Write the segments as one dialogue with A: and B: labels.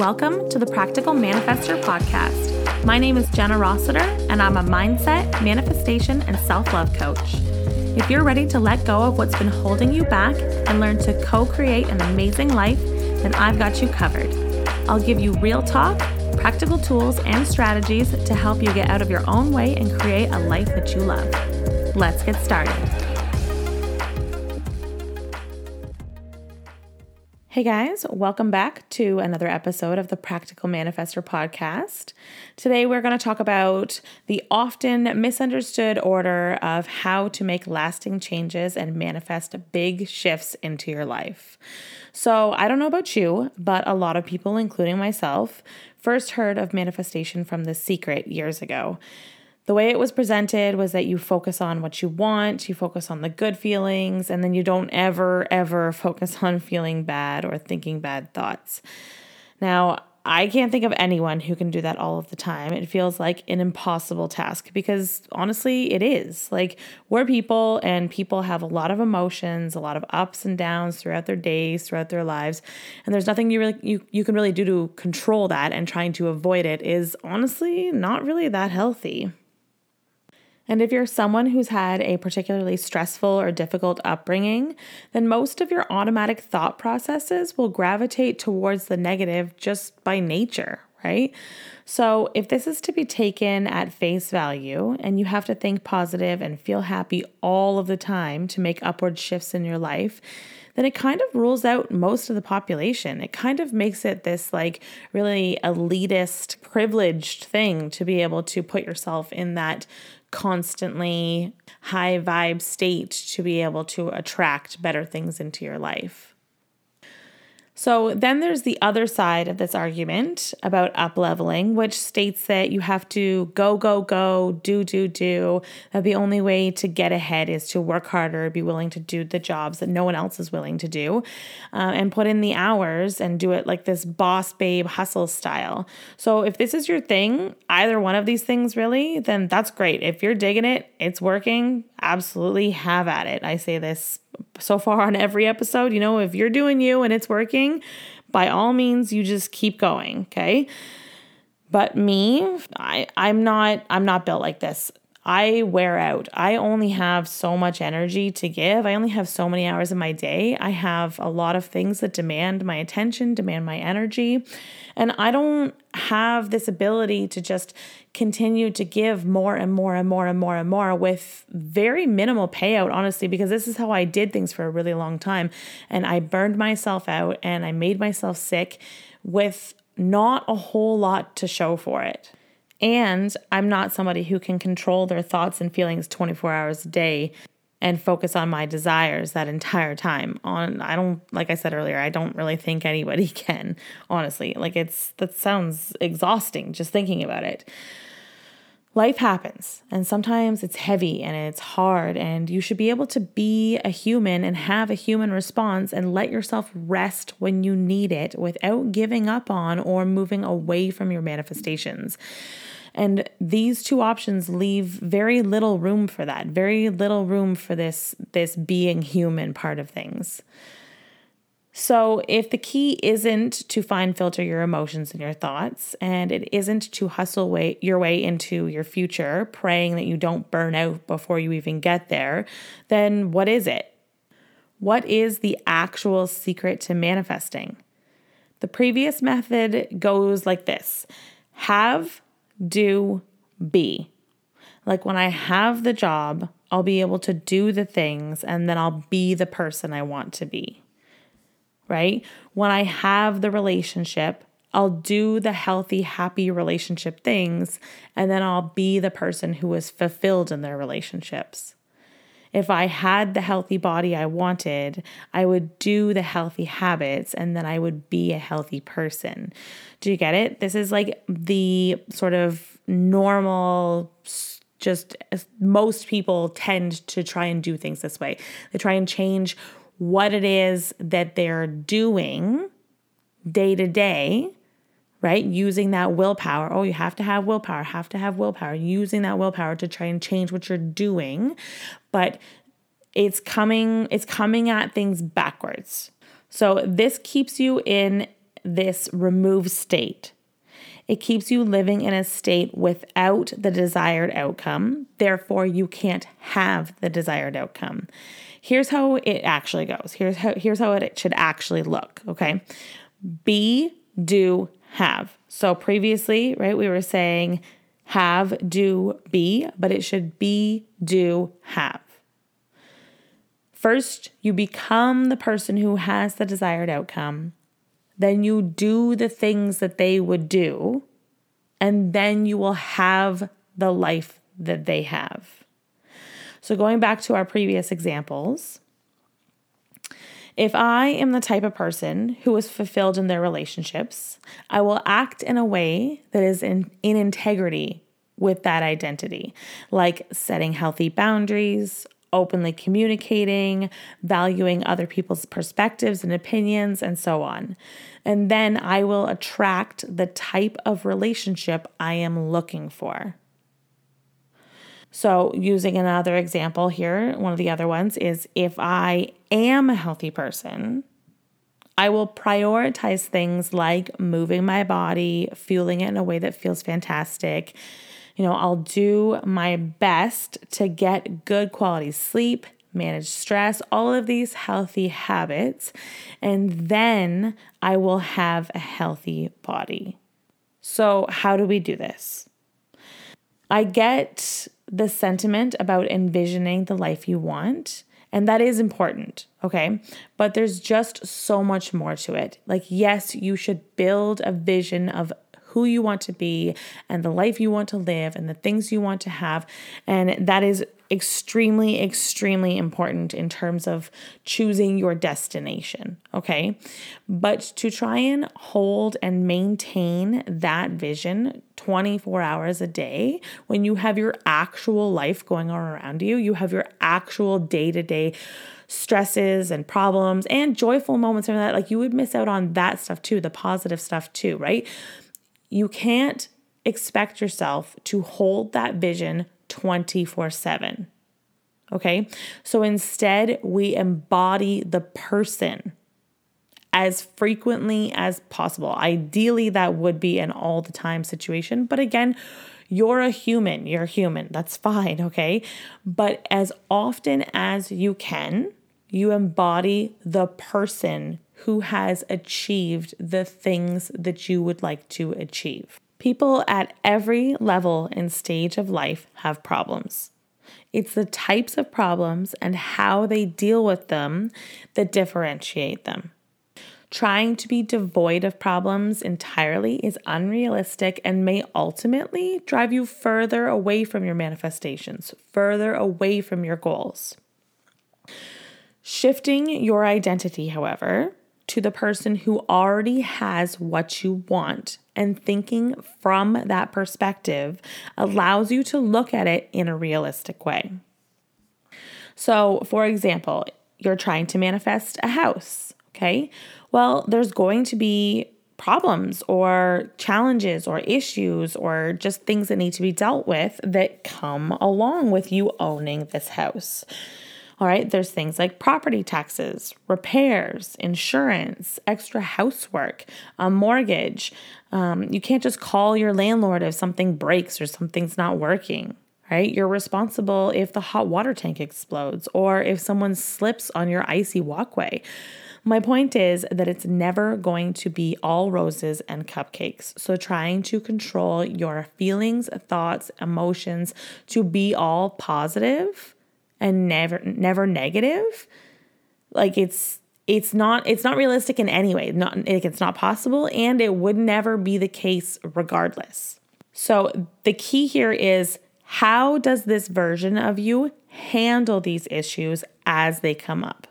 A: Welcome to the Practical Manifestor podcast. My name is Jenna Rossiter, and I'm a mindset, manifestation, and self love coach. If you're ready to let go of what's been holding you back and learn to co create an amazing life, then I've got you covered. I'll give you real talk, practical tools, and strategies to help you get out of your own way and create a life that you love. Let's get started. Hey guys, welcome back to another episode of the Practical Manifestor podcast. Today we're going to talk about the often misunderstood order of how to make lasting changes and manifest big shifts into your life. So, I don't know about you, but a lot of people, including myself, first heard of manifestation from The Secret years ago the way it was presented was that you focus on what you want, you focus on the good feelings, and then you don't ever, ever focus on feeling bad or thinking bad thoughts. Now, I can't think of anyone who can do that all of the time. It feels like an impossible task because honestly, it is. Like, we're people and people have a lot of emotions, a lot of ups and downs throughout their days, throughout their lives. And there's nothing you really you, you can really do to control that and trying to avoid it is honestly not really that healthy. And if you're someone who's had a particularly stressful or difficult upbringing, then most of your automatic thought processes will gravitate towards the negative just by nature, right? So, if this is to be taken at face value and you have to think positive and feel happy all of the time to make upward shifts in your life, then it kind of rules out most of the population. It kind of makes it this like really elitist, privileged thing to be able to put yourself in that constantly high vibe state to be able to attract better things into your life. So then there's the other side of this argument about up leveling, which states that you have to go, go, go, do, do, do. That the only way to get ahead is to work harder, be willing to do the jobs that no one else is willing to do, uh, and put in the hours and do it like this boss babe hustle style. So if this is your thing, either one of these things really, then that's great. If you're digging it, it's working, absolutely have at it. I say this so far on every episode. You know, if you're doing you and it's working, by all means, you just keep going. Okay. But me, I, I'm not I'm not built like this. I wear out. I only have so much energy to give. I only have so many hours in my day. I have a lot of things that demand my attention, demand my energy. And I don't have this ability to just continue to give more and more and more and more and more with very minimal payout, honestly, because this is how I did things for a really long time. And I burned myself out and I made myself sick with not a whole lot to show for it. And I'm not somebody who can control their thoughts and feelings 24 hours a day and focus on my desires that entire time. On i don't like i said earlier i don't really think anybody can honestly. Like it's that sounds exhausting just thinking about it life happens and sometimes it's heavy and it's hard and you should be able to be a human and have a human response and let yourself rest when you need it without giving up on or moving away from your manifestations and these two options leave very little room for that, very little room for this this being human part of things. So, if the key isn't to find filter your emotions and your thoughts, and it isn't to hustle way, your way into your future, praying that you don't burn out before you even get there, then what is it? What is the actual secret to manifesting? The previous method goes like this have do, be. Like when I have the job, I'll be able to do the things and then I'll be the person I want to be. Right? When I have the relationship, I'll do the healthy, happy relationship things and then I'll be the person who is fulfilled in their relationships. If I had the healthy body I wanted, I would do the healthy habits and then I would be a healthy person. Do you get it? This is like the sort of normal just most people tend to try and do things this way. They try and change what it is that they're doing day to day right? Using that willpower. Oh, you have to have willpower, have to have willpower, using that willpower to try and change what you're doing. But it's coming it's coming at things backwards. So this keeps you in this remove state. It keeps you living in a state without the desired outcome. Therefore, you can't have the desired outcome. Here's how it actually goes. Here's how here's how it should actually look, okay? Be, do, have. So previously, right, we were saying have, do, be, but it should be, do, have. First, you become the person who has the desired outcome. Then you do the things that they would do. And then you will have the life that they have. So, going back to our previous examples, if I am the type of person who is fulfilled in their relationships, I will act in a way that is in, in integrity with that identity, like setting healthy boundaries, openly communicating, valuing other people's perspectives and opinions, and so on. And then I will attract the type of relationship I am looking for. So, using another example here, one of the other ones is if I am a healthy person, I will prioritize things like moving my body, fueling it in a way that feels fantastic. You know, I'll do my best to get good quality sleep, manage stress, all of these healthy habits, and then I will have a healthy body. So, how do we do this? I get the sentiment about envisioning the life you want. And that is important, okay? But there's just so much more to it. Like, yes, you should build a vision of who you want to be and the life you want to live and the things you want to have. And that is extremely, extremely important in terms of choosing your destination. Okay. But to try and hold and maintain that vision 24 hours a day, when you have your actual life going on around you, you have your actual day to day stresses and problems and joyful moments and that, like you would miss out on that stuff too, the positive stuff too, right? You can't expect yourself to hold that vision 24 7. Okay. So instead, we embody the person as frequently as possible. Ideally, that would be an all the time situation. But again, you're a human. You're human. That's fine. Okay. But as often as you can, you embody the person who has achieved the things that you would like to achieve. People at every level and stage of life have problems. It's the types of problems and how they deal with them that differentiate them. Trying to be devoid of problems entirely is unrealistic and may ultimately drive you further away from your manifestations, further away from your goals. Shifting your identity, however, to the person who already has what you want and thinking from that perspective allows you to look at it in a realistic way. So, for example, you're trying to manifest a house, okay? Well, there's going to be problems or challenges or issues or just things that need to be dealt with that come along with you owning this house. All right, there's things like property taxes, repairs, insurance, extra housework, a mortgage. Um, you can't just call your landlord if something breaks or something's not working, right? You're responsible if the hot water tank explodes or if someone slips on your icy walkway. My point is that it's never going to be all roses and cupcakes. So, trying to control your feelings, thoughts, emotions to be all positive and never never negative like it's it's not it's not realistic in any way. Not like it's not possible and it would never be the case regardless. So the key here is how does this version of you handle these issues as they come up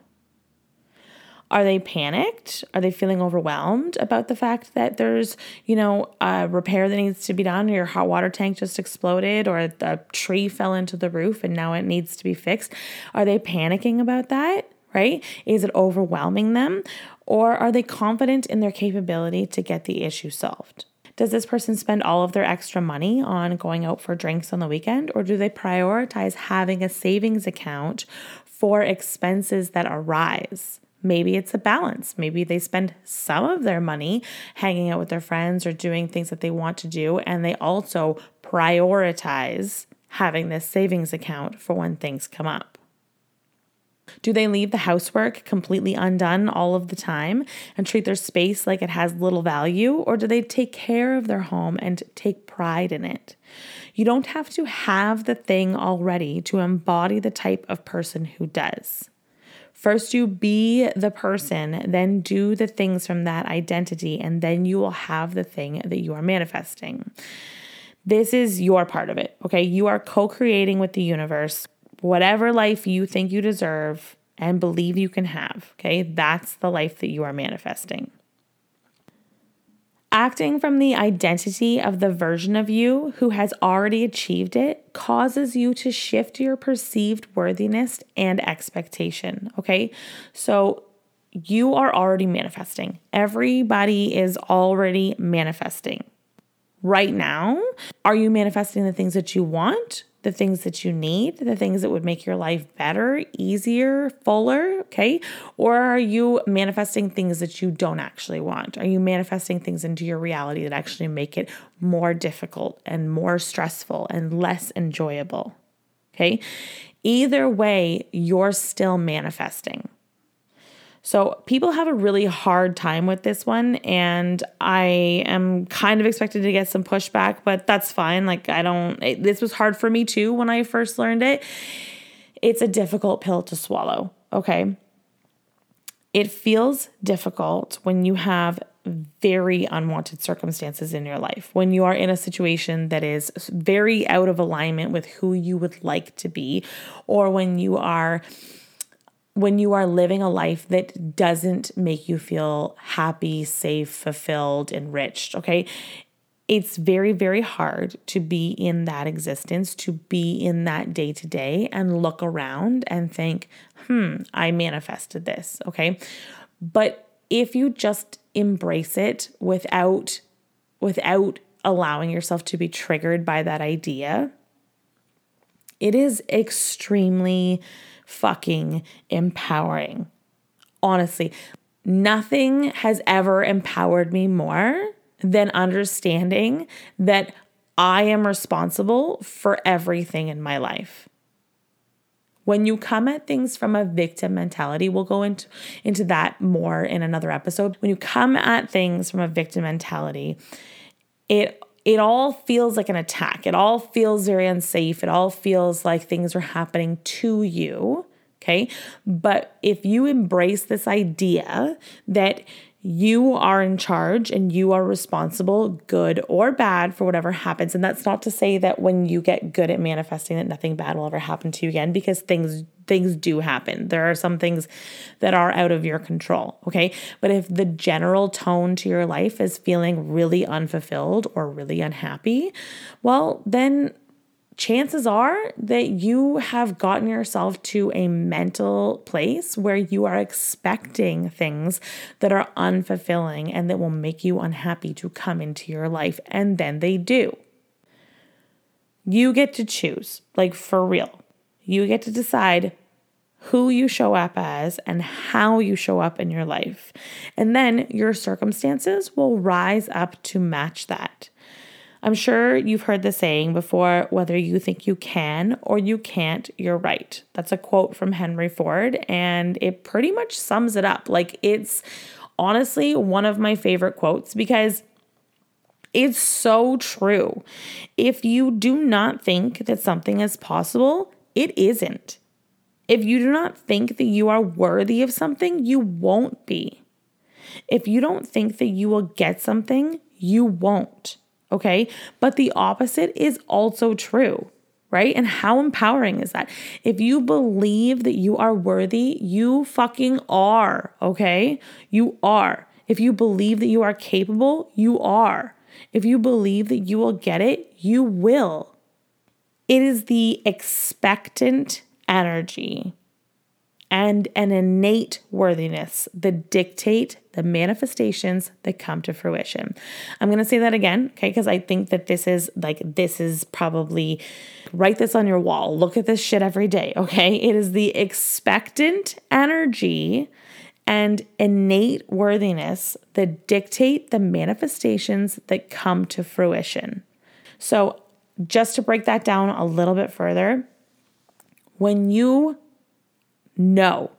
A: are they panicked? Are they feeling overwhelmed about the fact that there's, you know, a repair that needs to be done, or your hot water tank just exploded, or the tree fell into the roof and now it needs to be fixed? Are they panicking about that? Right? Is it overwhelming them? Or are they confident in their capability to get the issue solved? Does this person spend all of their extra money on going out for drinks on the weekend, or do they prioritize having a savings account for expenses that arise? Maybe it's a balance. Maybe they spend some of their money hanging out with their friends or doing things that they want to do, and they also prioritize having this savings account for when things come up. Do they leave the housework completely undone all of the time and treat their space like it has little value? Or do they take care of their home and take pride in it? You don't have to have the thing already to embody the type of person who does. First, you be the person, then do the things from that identity, and then you will have the thing that you are manifesting. This is your part of it, okay? You are co creating with the universe whatever life you think you deserve and believe you can have, okay? That's the life that you are manifesting. Acting from the identity of the version of you who has already achieved it causes you to shift your perceived worthiness and expectation. Okay. So you are already manifesting. Everybody is already manifesting. Right now, are you manifesting the things that you want? The things that you need, the things that would make your life better, easier, fuller, okay? Or are you manifesting things that you don't actually want? Are you manifesting things into your reality that actually make it more difficult and more stressful and less enjoyable? Okay? Either way, you're still manifesting. So people have a really hard time with this one, and I am kind of expected to get some pushback, but that's fine. Like, I don't, it, this was hard for me too when I first learned it. It's a difficult pill to swallow, okay? It feels difficult when you have very unwanted circumstances in your life, when you are in a situation that is very out of alignment with who you would like to be, or when you are when you are living a life that doesn't make you feel happy, safe, fulfilled, enriched, okay? It's very, very hard to be in that existence, to be in that day to day and look around and think, hmm, I manifested this, okay? But if you just embrace it without without allowing yourself to be triggered by that idea, it is extremely fucking empowering. Honestly, nothing has ever empowered me more than understanding that I am responsible for everything in my life. When you come at things from a victim mentality, we'll go into, into that more in another episode. When you come at things from a victim mentality, it it all feels like an attack. It all feels very unsafe. It all feels like things are happening to you. Okay. But if you embrace this idea that you are in charge and you are responsible, good or bad, for whatever happens. And that's not to say that when you get good at manifesting that nothing bad will ever happen to you again because things things do happen. There are some things that are out of your control, okay? But if the general tone to your life is feeling really unfulfilled or really unhappy, well, then chances are that you have gotten yourself to a mental place where you are expecting things that are unfulfilling and that will make you unhappy to come into your life. And then they do. You get to choose, like for real. You get to decide who you show up as and how you show up in your life. And then your circumstances will rise up to match that. I'm sure you've heard the saying before whether you think you can or you can't, you're right. That's a quote from Henry Ford, and it pretty much sums it up. Like, it's honestly one of my favorite quotes because it's so true. If you do not think that something is possible, it isn't. If you do not think that you are worthy of something, you won't be. If you don't think that you will get something, you won't. Okay. But the opposite is also true, right? And how empowering is that? If you believe that you are worthy, you fucking are. Okay. You are. If you believe that you are capable, you are. If you believe that you will get it, you will. It is the expectant energy and an innate worthiness that dictate the manifestations that come to fruition. I'm going to say that again, okay, because I think that this is like, this is probably, write this on your wall. Look at this shit every day, okay? It is the expectant energy and innate worthiness that dictate the manifestations that come to fruition. So, just to break that down a little bit further, when you know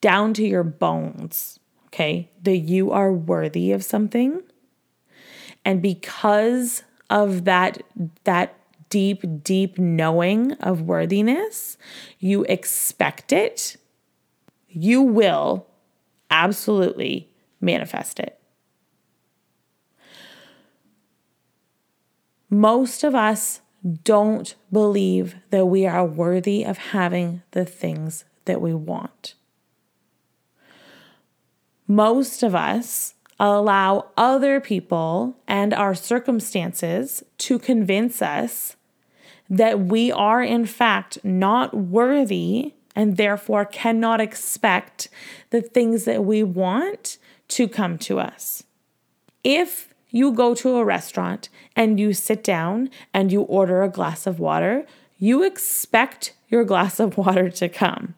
A: down to your bones, okay, that you are worthy of something, and because of that that deep deep knowing of worthiness, you expect it, you will absolutely manifest it. Most of us don't believe that we are worthy of having the things that we want. Most of us allow other people and our circumstances to convince us that we are, in fact, not worthy and therefore cannot expect the things that we want to come to us. If you go to a restaurant and you sit down and you order a glass of water, you expect your glass of water to come.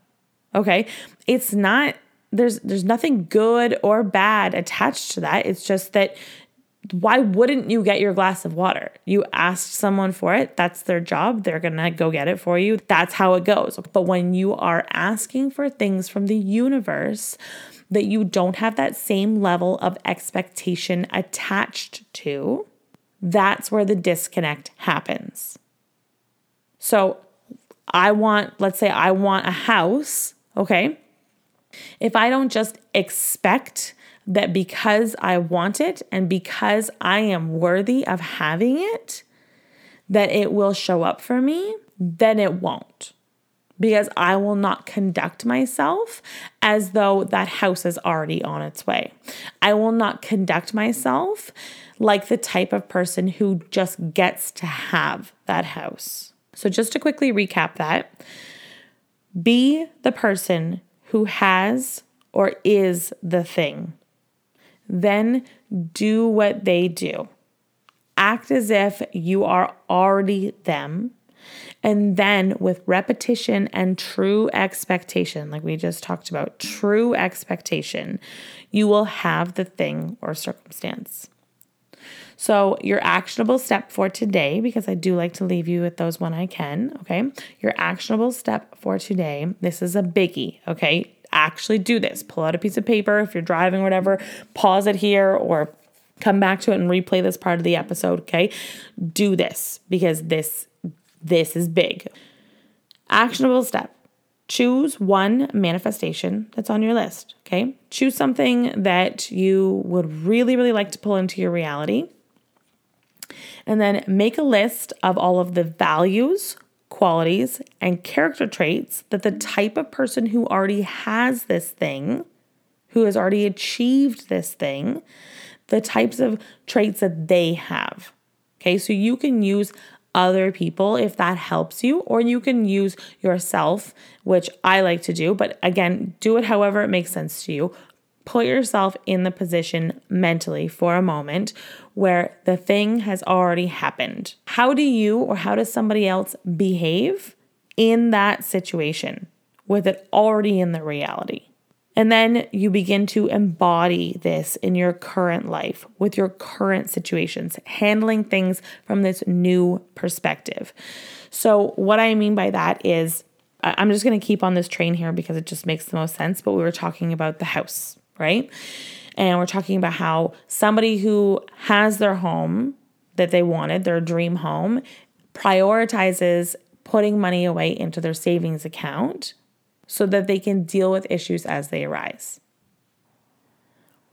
A: Okay? It's not there's there's nothing good or bad attached to that. It's just that why wouldn't you get your glass of water? You asked someone for it. That's their job. They're going to go get it for you. That's how it goes. But when you are asking for things from the universe, that you don't have that same level of expectation attached to, that's where the disconnect happens. So, I want, let's say I want a house, okay? If I don't just expect that because I want it and because I am worthy of having it, that it will show up for me, then it won't because I will not conduct myself as though that house is already on its way. I will not conduct myself like the type of person who just gets to have that house. So, just to quickly recap that, be the person who has or is the thing. Then do what they do. Act as if you are already them and then with repetition and true expectation, like we just talked about, true expectation, you will have the thing or circumstance. So, your actionable step for today, because I do like to leave you with those when I can, okay? Your actionable step for today, this is a biggie, okay? Actually do this. Pull out a piece of paper if you're driving or whatever, pause it here or come back to it and replay this part of the episode, okay? Do this because this this is big. Actionable step choose one manifestation that's on your list, okay? Choose something that you would really, really like to pull into your reality. And then make a list of all of the values, qualities, and character traits that the type of person who already has this thing, who has already achieved this thing, the types of traits that they have. Okay, so you can use other people if that helps you, or you can use yourself, which I like to do. But again, do it however it makes sense to you. Put yourself in the position mentally for a moment where the thing has already happened. How do you or how does somebody else behave in that situation with it already in the reality? And then you begin to embody this in your current life with your current situations, handling things from this new perspective. So, what I mean by that is, I'm just going to keep on this train here because it just makes the most sense. But we were talking about the house, right? And we're talking about how somebody who has their home that they wanted, their dream home, prioritizes putting money away into their savings account so that they can deal with issues as they arise.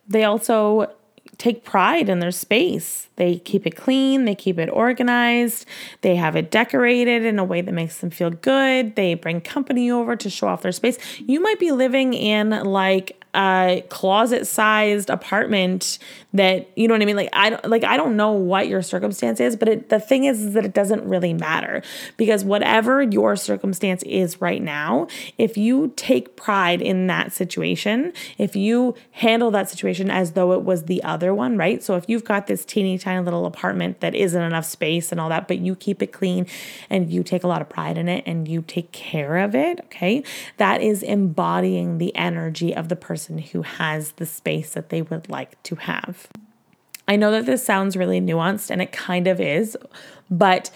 A: They also take pride in their space. They keep it clean, they keep it organized, they have it decorated in a way that makes them feel good. They bring company over to show off their space. You might be living in like a closet sized apartment that you know what I mean? Like I don't like I don't know what your circumstance is but it, the thing is, is that it doesn't really matter because whatever your circumstance is right now if you take pride in that situation if you handle that situation as though it was the other one right? So if you've got this teeny tiny little apartment that isn't enough space and all that but you keep it clean and you take a lot of pride in it and you take care of it okay? That is embodying the energy of the person who has the space that they would like to have. I know that this sounds really nuanced and it kind of is, but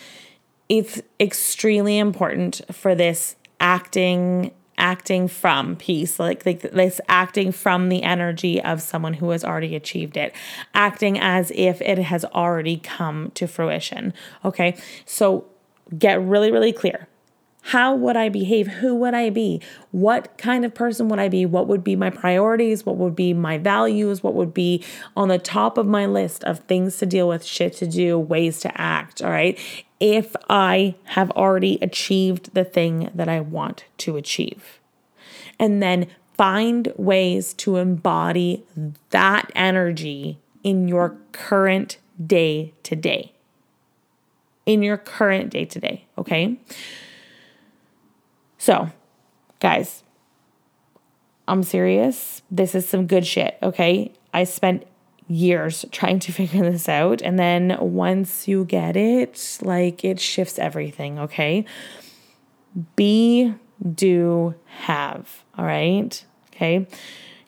A: it's extremely important for this acting acting from piece like, like this acting from the energy of someone who has already achieved it acting as if it has already come to fruition okay so get really really clear how would I behave? Who would I be? What kind of person would I be? What would be my priorities? What would be my values? What would be on the top of my list of things to deal with, shit to do, ways to act? All right. If I have already achieved the thing that I want to achieve. And then find ways to embody that energy in your current day to day. In your current day to day. Okay. So, guys, I'm serious. This is some good shit, okay? I spent years trying to figure this out. And then once you get it, like it shifts everything, okay? Be, do, have, all right? Okay.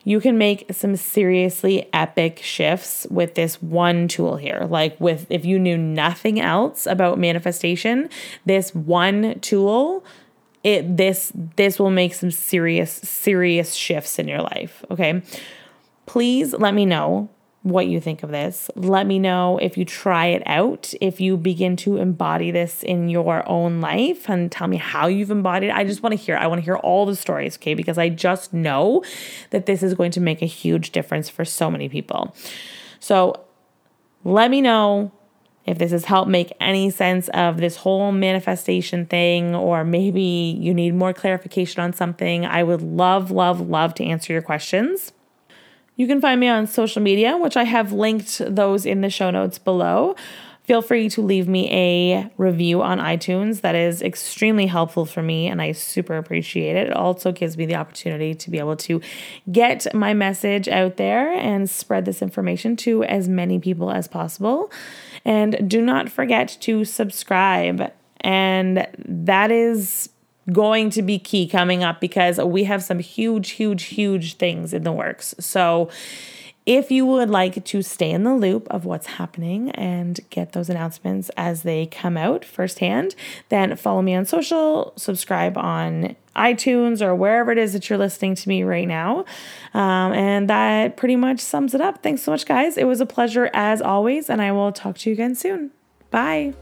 A: You can make some seriously epic shifts with this one tool here. Like with if you knew nothing else about manifestation, this one tool it this this will make some serious serious shifts in your life, okay? Please let me know what you think of this. Let me know if you try it out, if you begin to embody this in your own life and tell me how you've embodied it. I just want to hear. I want to hear all the stories, okay? Because I just know that this is going to make a huge difference for so many people. So, let me know if this has helped make any sense of this whole manifestation thing, or maybe you need more clarification on something, I would love, love, love to answer your questions. You can find me on social media, which I have linked those in the show notes below. Feel free to leave me a review on iTunes. That is extremely helpful for me and I super appreciate it. It also gives me the opportunity to be able to get my message out there and spread this information to as many people as possible. And do not forget to subscribe. And that is going to be key coming up because we have some huge, huge, huge things in the works. So, if you would like to stay in the loop of what's happening and get those announcements as they come out firsthand, then follow me on social, subscribe on iTunes or wherever it is that you're listening to me right now. Um, and that pretty much sums it up. Thanks so much, guys. It was a pleasure as always, and I will talk to you again soon. Bye.